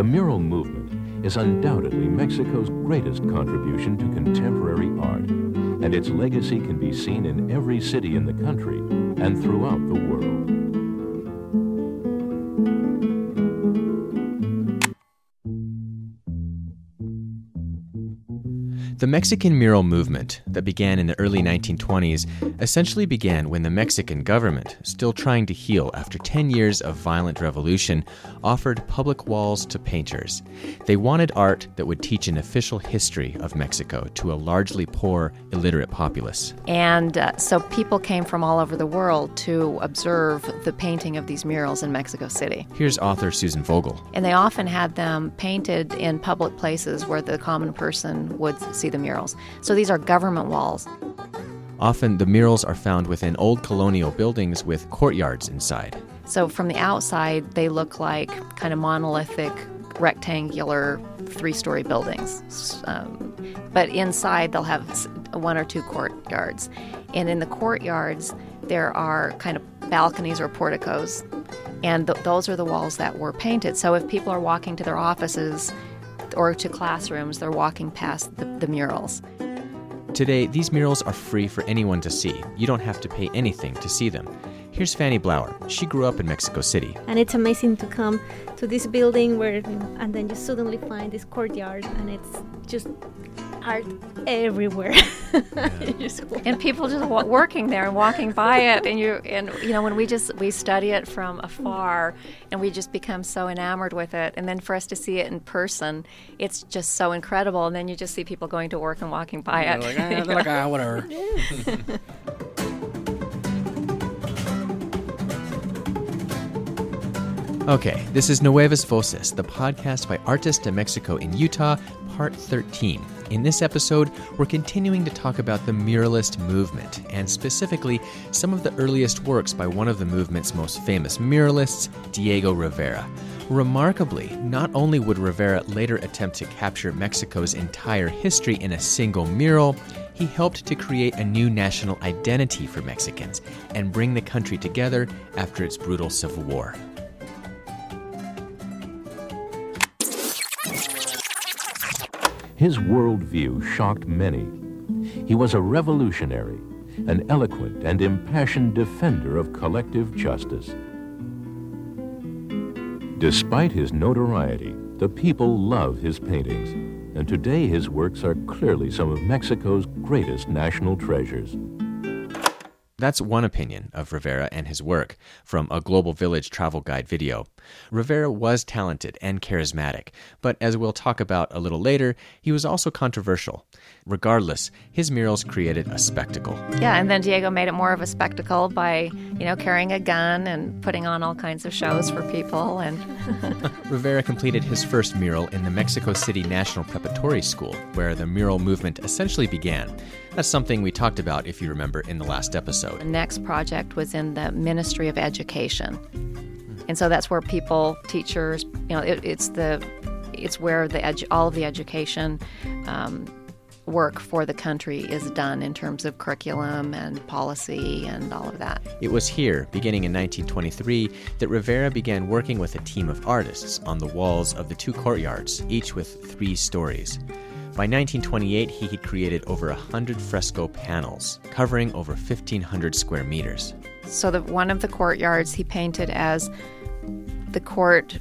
The mural movement is undoubtedly Mexico's greatest contribution to contemporary art, and its legacy can be seen in every city in the country and throughout the world. The Mexican mural movement that began in the early 1920s essentially began when the Mexican government, still trying to heal after 10 years of violent revolution, offered public walls to painters. They wanted art that would teach an official history of Mexico to a largely poor, illiterate populace. And uh, so people came from all over the world to observe the painting of these murals in Mexico City. Here's author Susan Vogel. And they often had them painted in public places where the common person would see the murals. So these are government walls. Often the murals are found within old colonial buildings with courtyards inside. So from the outside, they look like kind of monolithic, rectangular, three story buildings. Um, but inside, they'll have one or two courtyards. And in the courtyards, there are kind of balconies or porticos. And th- those are the walls that were painted. So if people are walking to their offices, or to classrooms, they're walking past the, the murals. Today, these murals are free for anyone to see. You don't have to pay anything to see them. Here's Fanny Blauer. She grew up in Mexico City. And it's amazing to come to this building where, and then you suddenly find this courtyard, and it's just art everywhere. and people just working there and walking by it, and you and you know when we just we study it from afar, and we just become so enamored with it, and then for us to see it in person, it's just so incredible. And then you just see people going to work and walking by it. Like, ah, like ah, whatever. Okay, this is Nuevas Voces, the podcast by Artes de Mexico in Utah, part 13. In this episode, we're continuing to talk about the muralist movement, and specifically some of the earliest works by one of the movement's most famous muralists, Diego Rivera. Remarkably, not only would Rivera later attempt to capture Mexico's entire history in a single mural, he helped to create a new national identity for Mexicans and bring the country together after its brutal civil war. His worldview shocked many. He was a revolutionary, an eloquent and impassioned defender of collective justice. Despite his notoriety, the people love his paintings, and today his works are clearly some of Mexico's greatest national treasures. That's one opinion of Rivera and his work from a Global Village travel guide video. Rivera was talented and charismatic, but as we'll talk about a little later, he was also controversial. Regardless, his murals created a spectacle. Yeah, and then Diego made it more of a spectacle by, you know, carrying a gun and putting on all kinds of shows for people and Rivera completed his first mural in the Mexico City National Preparatory School, where the mural movement essentially began. That's something we talked about, if you remember, in the last episode. The next project was in the Ministry of Education. And so that's where people, teachers, you know, it, it's the, it's where the edu- all of the education um, work for the country is done in terms of curriculum and policy and all of that. It was here, beginning in 1923, that Rivera began working with a team of artists on the walls of the two courtyards, each with three stories. By 1928, he had created over 100 fresco panels, covering over 1,500 square meters. So, the, one of the courtyards he painted as the court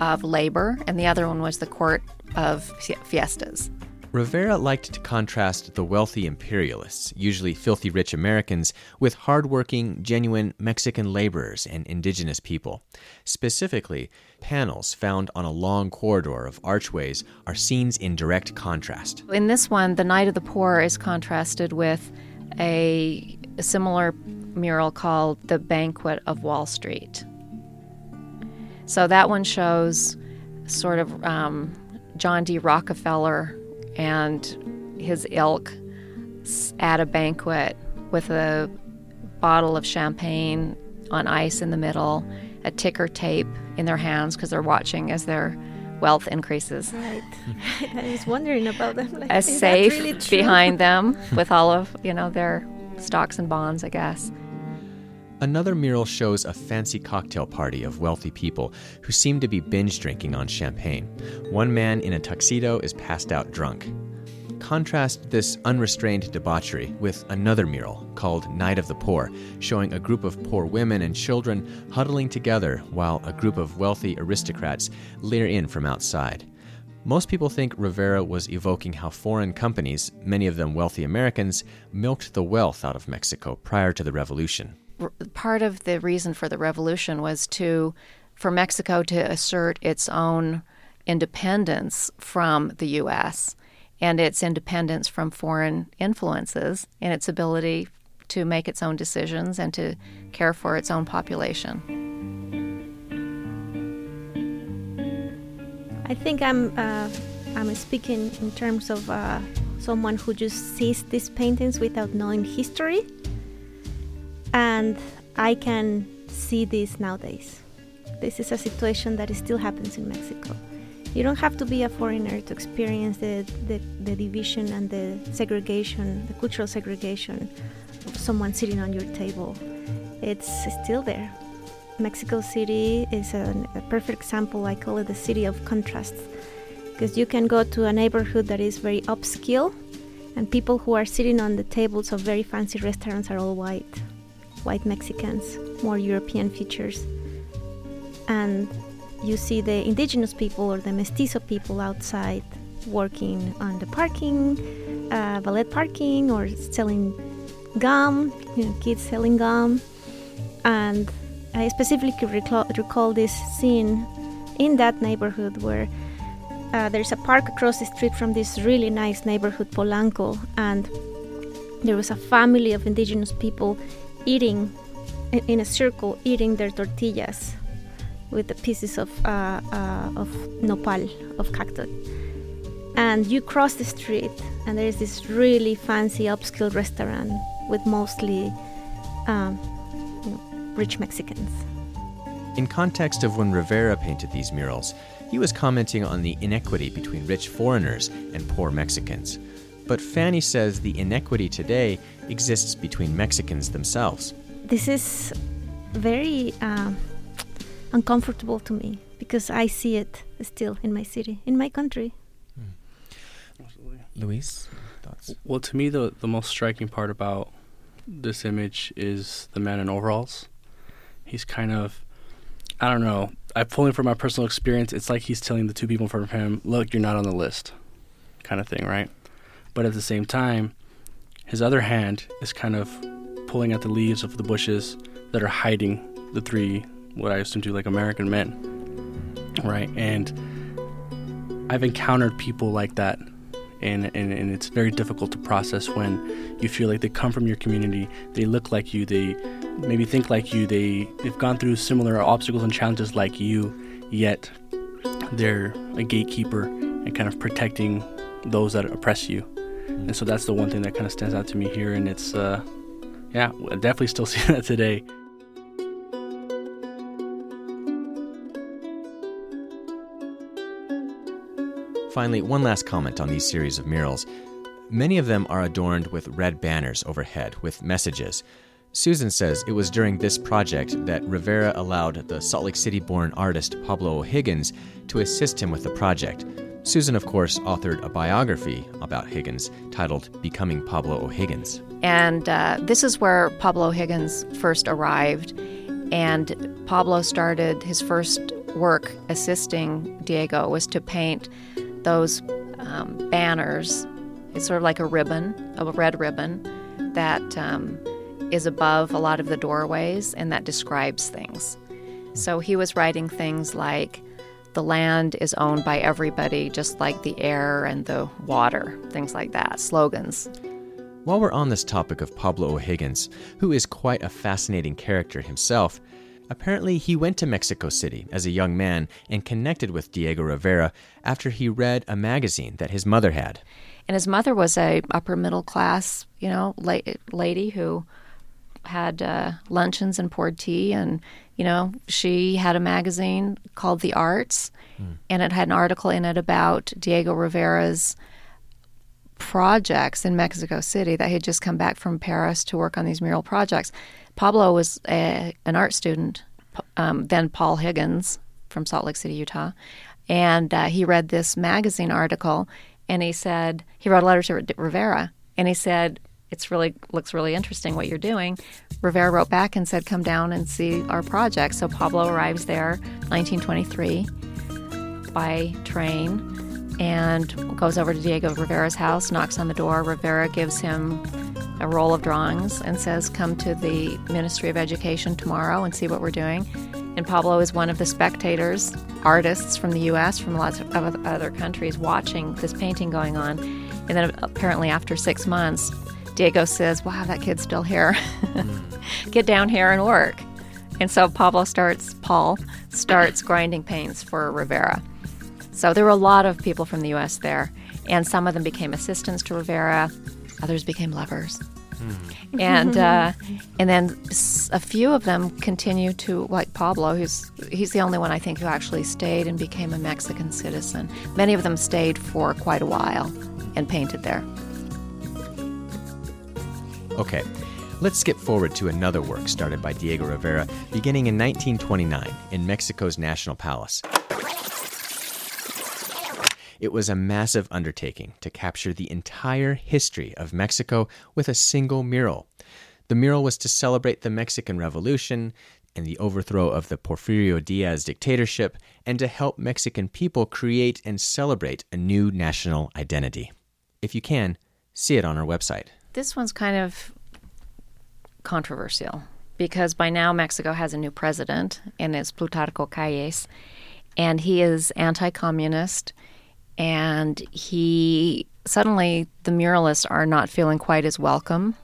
of labor, and the other one was the court of fiestas. Rivera liked to contrast the wealthy imperialists, usually filthy rich Americans, with hardworking, genuine Mexican laborers and indigenous people. Specifically, panels found on a long corridor of archways are scenes in direct contrast. In this one, the Night of the Poor is contrasted with a, a similar mural called The Banquet of Wall Street. So that one shows sort of um, John D. Rockefeller and his ilk at a banquet with a bottle of champagne on ice in the middle, a ticker tape in their hands because they're watching as their wealth increases. Right. I was wondering about them. Like, a safe really behind them with all of you know their stocks and bonds, I guess. Another mural shows a fancy cocktail party of wealthy people who seem to be binge drinking on champagne. One man in a tuxedo is passed out drunk. Contrast this unrestrained debauchery with another mural called Night of the Poor, showing a group of poor women and children huddling together while a group of wealthy aristocrats leer in from outside. Most people think Rivera was evoking how foreign companies, many of them wealthy Americans, milked the wealth out of Mexico prior to the revolution. Part of the reason for the revolution was to for Mexico to assert its own independence from the US and its independence from foreign influences and its ability to make its own decisions and to care for its own population. I think I'm uh, I'm speaking in terms of uh, someone who just sees these paintings without knowing history, and I can see this nowadays. This is a situation that still happens in Mexico. You don't have to be a foreigner to experience the, the, the division and the segregation, the cultural segregation of someone sitting on your table. It's still there. Mexico City is a, a perfect example. I call it the city of contrasts because you can go to a neighborhood that is very upscale, and people who are sitting on the tables of very fancy restaurants are all white, white Mexicans, more European features. And you see the indigenous people or the mestizo people outside working on the parking, uh, valet parking, or selling gum, you know, kids selling gum. And I specifically recall, recall this scene in that neighborhood where uh, there's a park across the street from this really nice neighborhood, Polanco, and there was a family of indigenous people eating in a circle, eating their tortillas with the pieces of, uh, uh, of nopal, of cactus. And you cross the street, and there's this really fancy upscale restaurant with mostly um, rich Mexicans. In context of when Rivera painted these murals, he was commenting on the inequity between rich foreigners and poor Mexicans. But Fanny says the inequity today exists between Mexicans themselves. This is very uh, uncomfortable to me because I see it still in my city, in my country. Hmm. Luis, thoughts? Well, to me, the the most striking part about this image is the man in overalls he's kind of I don't know. I'm pulling from my personal experience, it's like he's telling the two people in front of him, "Look, you're not on the list," kind of thing, right? But at the same time, his other hand is kind of pulling at the leaves of the bushes that are hiding the three, what I assume to like American men, right? And I've encountered people like that and, and, and it's very difficult to process when you feel like they come from your community, they look like you, they maybe think like you, they, they've gone through similar obstacles and challenges like you, yet they're a gatekeeper and kind of protecting those that oppress you. And so that's the one thing that kind of stands out to me here, and it's, uh, yeah, I definitely still see that today. Finally, one last comment on these series of murals. Many of them are adorned with red banners overhead with messages. Susan says it was during this project that Rivera allowed the Salt Lake City born artist Pablo O'Higgins to assist him with the project. Susan, of course, authored a biography about Higgins titled Becoming Pablo O'Higgins. And uh, this is where Pablo Higgins first arrived. And Pablo started his first work assisting Diego was to paint those um, banners. It's sort of like a ribbon, a red ribbon that um, is above a lot of the doorways and that describes things. So he was writing things like, the land is owned by everybody, just like the air and the water, things like that, slogans. While we're on this topic of Pablo O'Higgins, who is quite a fascinating character himself, Apparently, he went to Mexico City as a young man and connected with Diego Rivera after he read a magazine that his mother had. And his mother was a upper middle class, you know, la- lady who had uh, luncheons and poured tea, and you know, she had a magazine called The Arts, mm. and it had an article in it about Diego Rivera's projects in Mexico City that he had just come back from Paris to work on these mural projects. Pablo was a, an art student, um, then Paul Higgins from Salt Lake City, Utah, and uh, he read this magazine article, and he said he wrote a letter to Rivera, and he said it's really looks really interesting what you're doing. Rivera wrote back and said, "Come down and see our project." So Pablo arrives there, 1923, by train, and goes over to Diego Rivera's house, knocks on the door. Rivera gives him a roll of drawings and says, Come to the Ministry of Education tomorrow and see what we're doing. And Pablo is one of the spectators, artists from the US, from lots of other countries, watching this painting going on. And then apparently, after six months, Diego says, Wow, that kid's still here. Get down here and work. And so Pablo starts, Paul starts grinding paints for Rivera. So there were a lot of people from the US there, and some of them became assistants to Rivera, others became lovers. Mm. And uh, and then a few of them continue to like Pablo, who's he's the only one I think who actually stayed and became a Mexican citizen. Many of them stayed for quite a while and painted there. Okay, let's skip forward to another work started by Diego Rivera beginning in 1929 in Mexico's National Palace. It was a massive undertaking to capture the entire history of Mexico with a single mural. The mural was to celebrate the Mexican Revolution and the overthrow of the Porfirio Diaz dictatorship and to help Mexican people create and celebrate a new national identity. If you can, see it on our website. This one's kind of controversial because by now Mexico has a new president, and it's Plutarco Calles, and he is anti communist and he suddenly the muralists are not feeling quite as welcome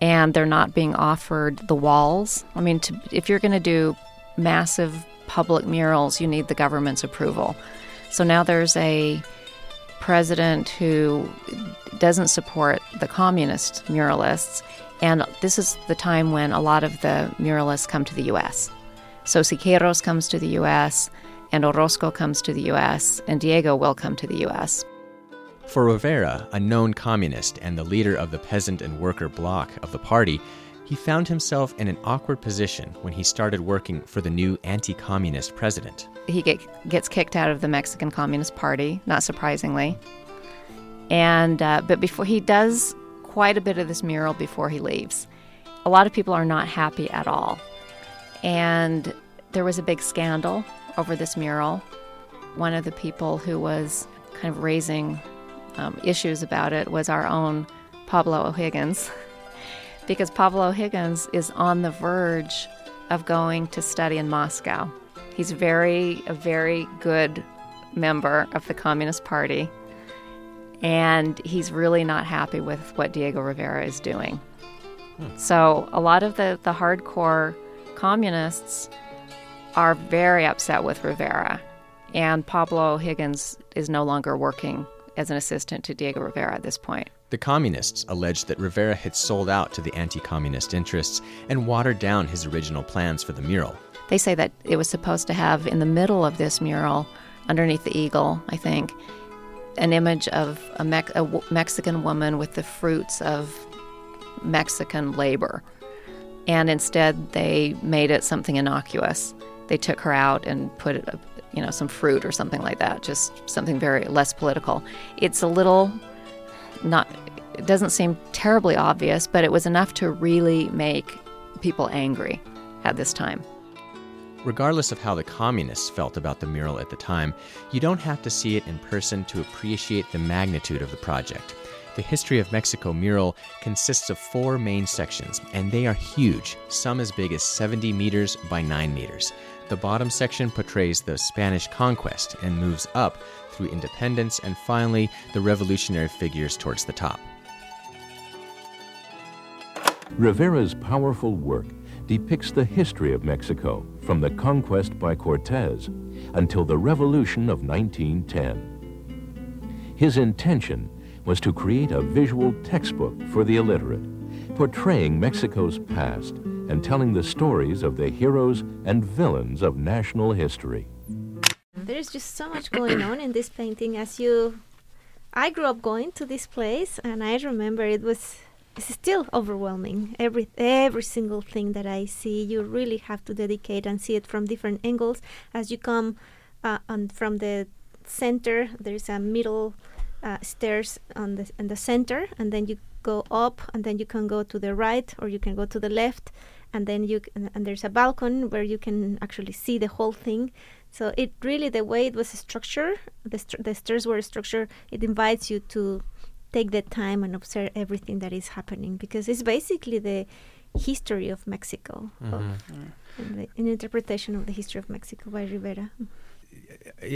and they're not being offered the walls. I mean, to, if you're going to do massive public murals, you need the government's approval. So now there's a president who doesn't support the communist muralists, and this is the time when a lot of the muralists come to the U.S. So Siqueiros comes to the U.S and Orozco comes to the U.S., and Diego will come to the U.S. For Rivera, a known communist and the leader of the peasant and worker bloc of the party, he found himself in an awkward position when he started working for the new anti communist president. He get, gets kicked out of the Mexican Communist Party, not surprisingly. And, uh, but before he does quite a bit of this mural before he leaves. A lot of people are not happy at all. And there was a big scandal over this mural. One of the people who was kind of raising um, issues about it was our own Pablo O'Higgins, because Pablo O'Higgins is on the verge of going to study in Moscow. He's very a very good member of the Communist Party, and he's really not happy with what Diego Rivera is doing. Hmm. So a lot of the, the hardcore communists are very upset with Rivera. And Pablo Higgins is no longer working as an assistant to Diego Rivera at this point. The communists alleged that Rivera had sold out to the anti communist interests and watered down his original plans for the mural. They say that it was supposed to have in the middle of this mural, underneath the eagle, I think, an image of a, Me- a w- Mexican woman with the fruits of Mexican labor. And instead, they made it something innocuous they took her out and put you know some fruit or something like that just something very less political it's a little not it doesn't seem terribly obvious but it was enough to really make people angry at this time Regardless of how the communists felt about the mural at the time, you don't have to see it in person to appreciate the magnitude of the project. The History of Mexico mural consists of four main sections, and they are huge, some as big as 70 meters by 9 meters. The bottom section portrays the Spanish conquest and moves up through independence and finally the revolutionary figures towards the top. Rivera's powerful work depicts the history of Mexico from the conquest by Cortez until the Revolution of 1910. His intention was to create a visual textbook for the illiterate, portraying Mexico's past and telling the stories of the heroes and villains of national history. There's just so much going on in this painting as you I grew up going to this place and I remember it was it's still overwhelming. Every every single thing that I see, you really have to dedicate and see it from different angles. As you come uh, on from the center, there's a middle uh, stairs on the in the center, and then you go up, and then you can go to the right or you can go to the left, and then you and, and there's a balcony where you can actually see the whole thing. So it really the way it was structured, the, str- the stairs were structured. It invites you to take the time and observe everything that is happening because it's basically the history of Mexico, Mm-hmm. of, and the, an interpretation of the history of Mexico by Rivera.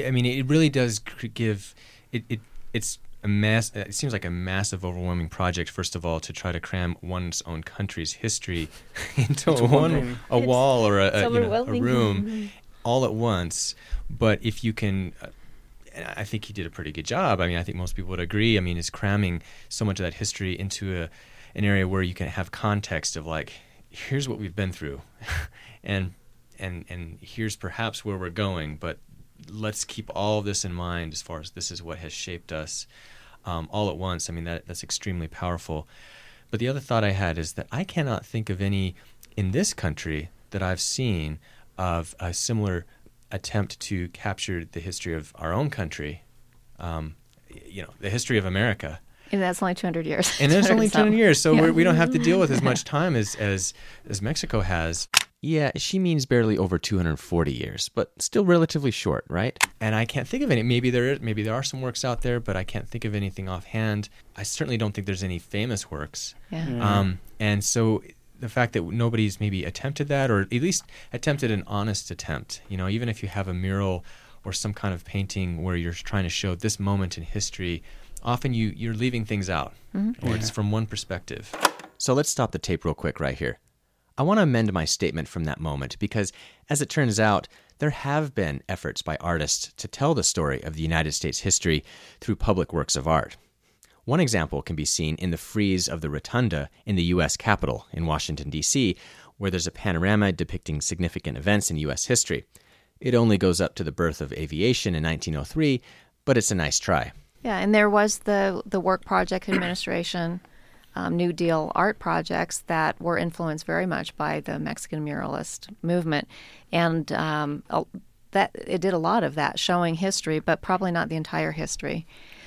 I mean, it really does give it. it it's a mass. It seems like a massive, overwhelming project. First of all, to try to cram one's own country's history into one one- a wall or a, a, you know, a overwhelming. room Mhm. All at once. But if you can. Uh, I think he did a pretty good job. I mean, I think most people would agree. I mean, is cramming so much of that history into a, an area where you can have context of like, here's what we've been through, and and and here's perhaps where we're going. But let's keep all of this in mind as far as this is what has shaped us um, all at once. I mean, that that's extremely powerful. But the other thought I had is that I cannot think of any in this country that I've seen of a similar attempt to capture the history of our own country, um, you know, the history of America. And that's only 200 years. And it's only 200 years, so Yeah. we're, we don't have to deal with as much time as, as, as Mexico has. Yeah, she means barely over 240 years, but still relatively short, right? And I can't think of any. Maybe there is, maybe there are some works out there, but I can't think of anything offhand. I certainly don't think there's any famous works. Yeah. Yeah. Um, and so the fact that nobody's maybe attempted that, or at least attempted an honest attempt, you know, even if you have a mural or some kind of painting where you're trying to show this moment in history, often you, you're leaving things out, mm-hmm. or it's from one perspective. So let's stop the tape real quick right here. I want to amend my statement from that moment because, as it turns out, there have been efforts by artists to tell the story of the United States history through public works of art. One example can be seen in the frieze of the Rotunda in the U.S. Capitol in Washington, D.C., where there's a panorama depicting significant events in U.S. history. It only goes up to the birth of aviation in 1903, but it's a nice try. Yeah, and there was the the Work Project Administration, um, New Deal art projects that were influenced very much by the Mexican muralist movement, and um, that it did a lot of that, showing history, but probably not the entire history.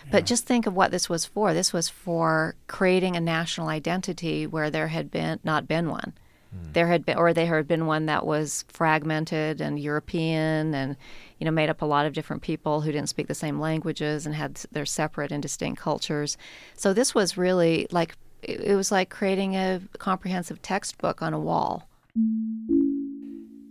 But just think of what this was for. This was for creating a national identity where there had been not been one. Hmm. There had been, or there had been one that was fragmented and European, and you know, made up a lot of different people who didn't speak the same languages and had their separate and distinct cultures. So this was really like it it was like creating a comprehensive textbook on a wall.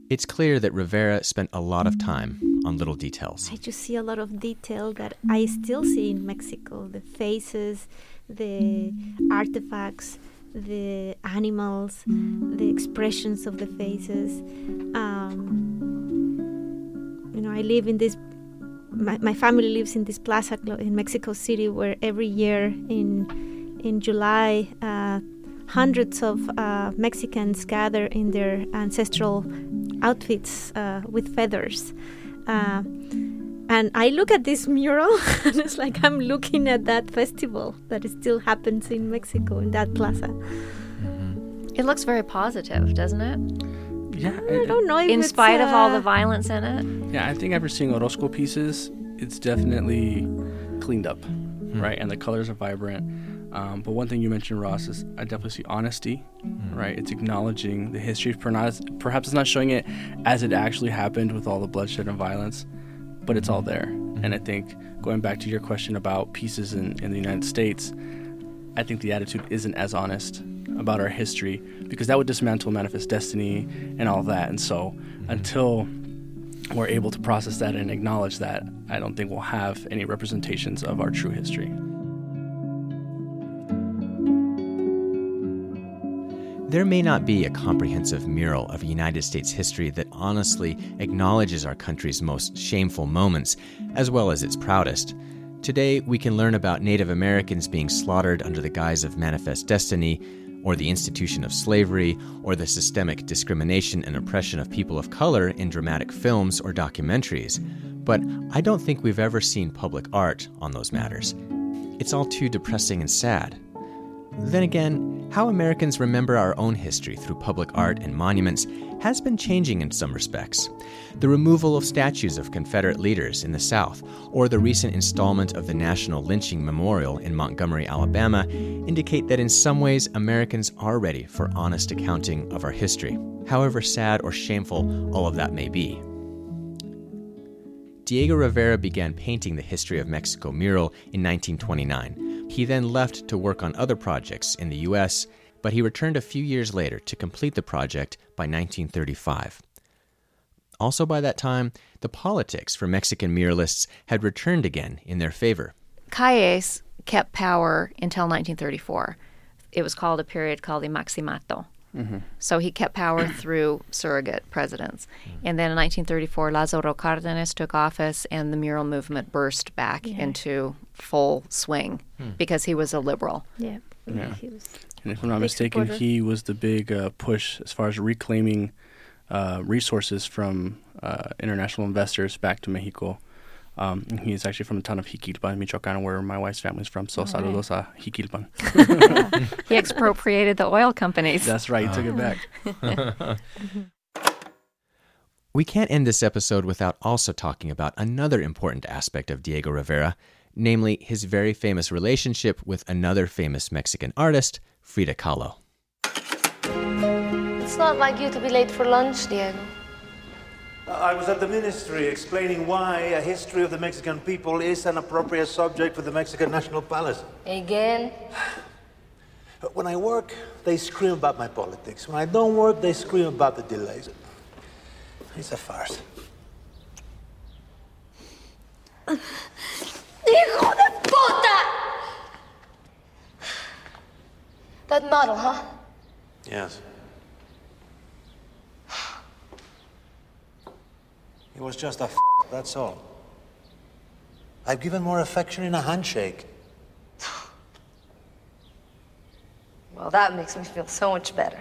It's clear that Rivera spent a lot of mm-hmm. time on little details. I just see a lot of detail that I still see in Mexico the faces, the artifacts, the animals, the expressions of the faces. Um, you know, I live in this, my, my family lives in this plaza in Mexico City where every year in, in July, uh, hundreds of uh, Mexicans gather in their ancestral outfits uh, with feathers. Uh, and I look at this mural, and it's like I'm looking at that festival that still happens in Mexico in that plaza. It looks very positive, doesn't it? Yeah, I don't know if In it's, spite of all uh, the violence in it. Yeah, I think after seeing Orozco pieces, it's definitely cleaned up, Hmm. right? And the colors are vibrant. Um, but one thing you mentioned, Ross, is I definitely see honesty, mm. right? It's acknowledging the history. Perhaps, perhaps it's not showing it as it actually happened with all the bloodshed and violence, but it's all there. Mm-hmm. And I think going back to your question about pieces in, in the United States, I think the attitude isn't as honest about our history because that would dismantle manifest destiny and all that. And so mm-hmm. until we're able to process that and acknowledge that, I don't think we'll have any representations of our true history. There may not be a comprehensive mural of United States history that honestly acknowledges our country's most shameful moments, as well as its proudest. Today, we can learn about Native Americans being slaughtered under the guise of manifest destiny, or the institution of slavery, or the systemic discrimination and oppression of people of color in dramatic films or documentaries. But I don't think we've ever seen public art on those matters. It's all too depressing and sad. Then again, how Americans remember our own history through public art and monuments has been changing in some respects. The removal of statues of Confederate leaders in the South, or the recent installment of the National Lynching Memorial in Montgomery, Alabama, indicate that in some ways Americans are ready for honest accounting of our history, however sad or shameful all of that may be. Diego Rivera began painting the History of Mexico mural in 1929. He then left to work on other projects in the U.S., but he returned a few years later to complete the project by 1935. Also, by that time, the politics for Mexican muralists had returned again in their favor. Calles kept power until 1934. It was called a period called the Maximato. Mm-hmm. So he kept power through surrogate presidents. Mm. And then in 1934, Lázaro Cárdenas took office, and the mural movement burst back into full swing because he was a liberal. Yeah. Yeah. He was And if I'm not mistaken, supporter. he was the big uh, push as far as reclaiming uh, resources from uh, international investors back to Mexico. Um, and he's actually from the town of Jiquilpan, Michoacan, where my wife's family's from. So saludos a Jiquilpan. He expropriated the oil companies. That's right. He took it back. We can't end this episode without also talking about another important aspect of Diego Rivera, namely his very famous relationship with another famous Mexican artist, Frida Kahlo. It's not like you to be late for lunch, Diego. I was at the ministry explaining why a history of the Mexican people is an appropriate subject for the Mexican National Palace. Again? When I work, they scream about my politics. When I don't work, they scream about the delays. It's a farce. Hijo de puta! That model, huh? Yes. It was just a f- that's all. I've given more affection in a handshake. Well, that makes me feel so much better.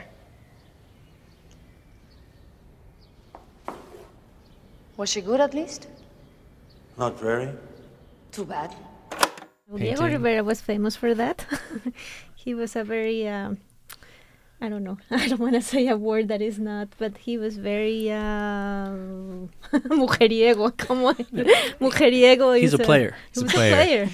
Was she good at least? Not very. Too bad. Diego Rivera was famous for that. he was a very, um, I don't know, I don't want to say a word that is not, but he was very um, mujeriego. Come on, mujeriego. He's is a player. He He's a was player. a player.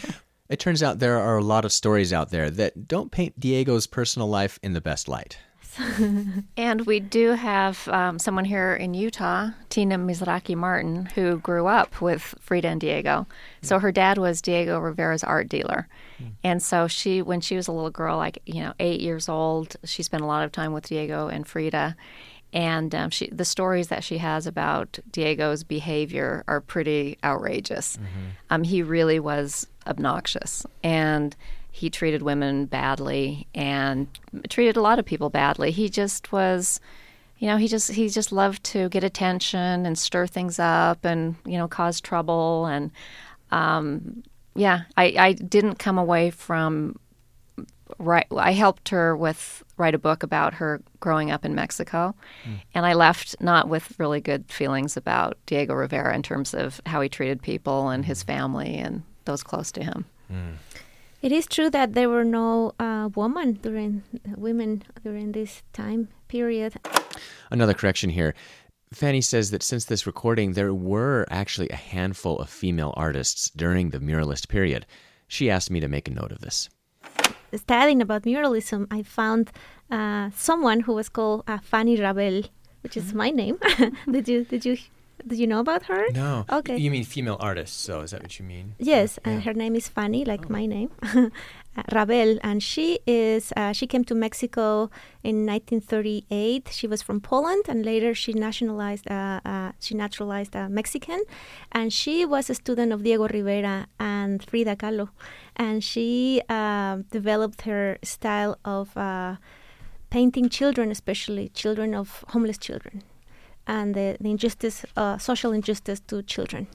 It turns out there are a lot of stories out there that don't paint Diego's personal life in the best light. And we do have um, someone here in Utah, Tina Misrachi Martin, who grew up with Frida and Diego. So her dad was Diego Rivera's art dealer. And so she, when she was a little girl, like, you know, eight years old, she spent a lot of time with Diego and Frida. And um, she, the stories that she has about Diego's behavior are pretty outrageous. Um, he really was obnoxious. And he treated women badly and treated a lot of people badly. He just was, you know, he just he just loved to get attention and stir things up and you know cause trouble and um, yeah, I, I didn't come away from right. I helped her with write a book about her growing up in Mexico, hmm. and I left not with really good feelings about Diego Rivera in terms of how he treated people and his hmm. family and those close to him. Hmm. It is true that there were no uh, women during women during this time period. Another correction here. Fanny says that since this recording, there were actually a handful of female artists during the muralist period. She asked me to make a note of this. Studying about muralism, I found uh, someone who was called uh, Fanny Rabel, which is my name. did you did you did you know about her? No. Okay. You mean female artists, so is that what you mean? Yes, and her name is Fanny, like my name, uh, Rabel, and she is uh, she came to Mexico in 1938. She was from Poland, and later she nationalized uh, uh, she naturalized uh, Mexican, and she was a student of Diego Rivera and Frida Kahlo, and she uh, developed her style of uh, painting children, especially children of homeless children, and the, the injustice, uh, social injustice to children.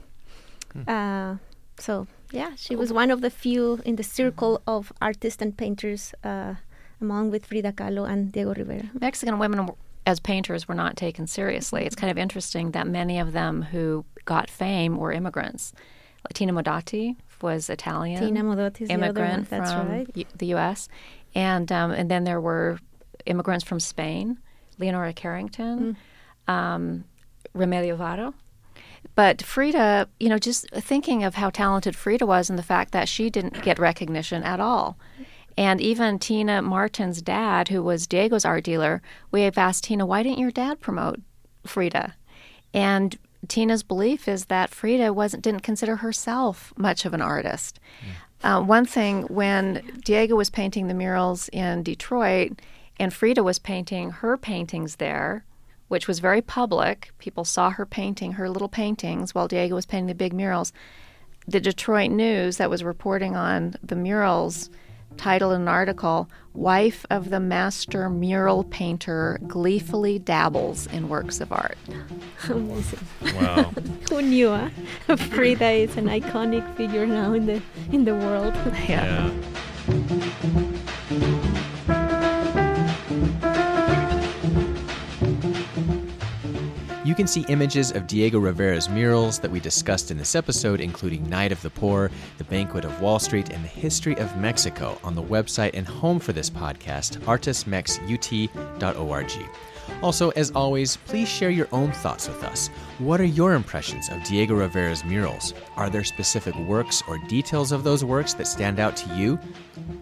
Uh, so yeah, she was one of the few in the circle of artists and painters, uh, among with Frida Kahlo and Diego Rivera. Mexican women as painters were not taken seriously. It's kind of interesting that many of them who got fame were immigrants. Like Tina Modotti was Italian. Tina Modotti is the other one. immigrant That's from right. U- the U.S. And um, and then there were immigrants from Spain, Leonora Carrington, um, Remedio Varo. But Frida, you know, just thinking of how talented Frida was and the fact that she didn't get recognition at all. And even Tina Martin's dad, who was Diego's art dealer, we have asked Tina, why didn't your dad promote Frida? And Tina's belief is that Frida wasn't didn't consider herself much of an artist. Uh, one thing when Diego was painting the murals in Detroit, and Frida was painting her paintings there, which was very public. People saw her painting her little paintings while Diego was painting the big murals. The Detroit News that was reporting on the murals titled an article, Wife of the Master Mural Painter Gleefully Dabbles in Works of Art. Amazing. Wow. Who knew? Huh? Frida is an iconic figure now in the in the world. Yeah. You can see images of Diego Rivera's murals that we discussed in this episode, including Night of the Poor, The Banquet of Wall Street, and the History of Mexico, on the website and home for this podcast, artesmexut.org. Also, as always, please share your own thoughts with us. What are your impressions of Diego Rivera's murals? Are there specific works or details of those works that stand out to you?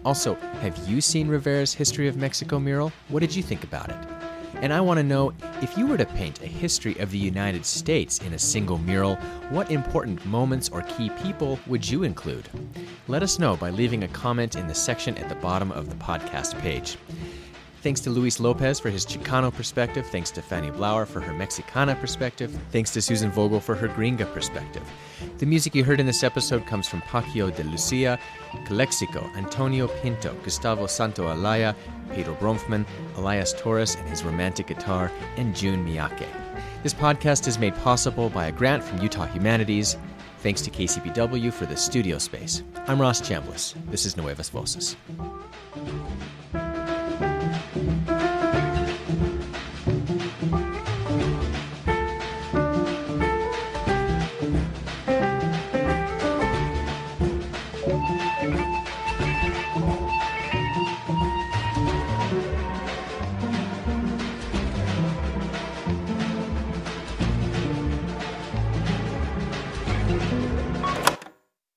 Also, have you seen Rivera's History of Mexico mural? What did you think about it? And I want to know if you were to paint a history of the United States in a single mural, what important moments or key people would you include? Let us know by leaving a comment in the section at the bottom of the podcast page. Thanks to Luis Lopez for his Chicano perspective. Thanks to Fanny Blauer for her Mexicana perspective. Thanks to Susan Vogel for her Gringa perspective. The music you heard in this episode comes from Paco de Lucia, Calexico, Antonio Pinto, Gustavo Santaolalla, Pedro Bromfman, Elias Torres and his romantic guitar, and Jun Miyake. This podcast is made possible by a grant from Utah Humanities. Thanks to KCPW for the studio space. I'm Ross Chambliss. This is Nuevas Voces.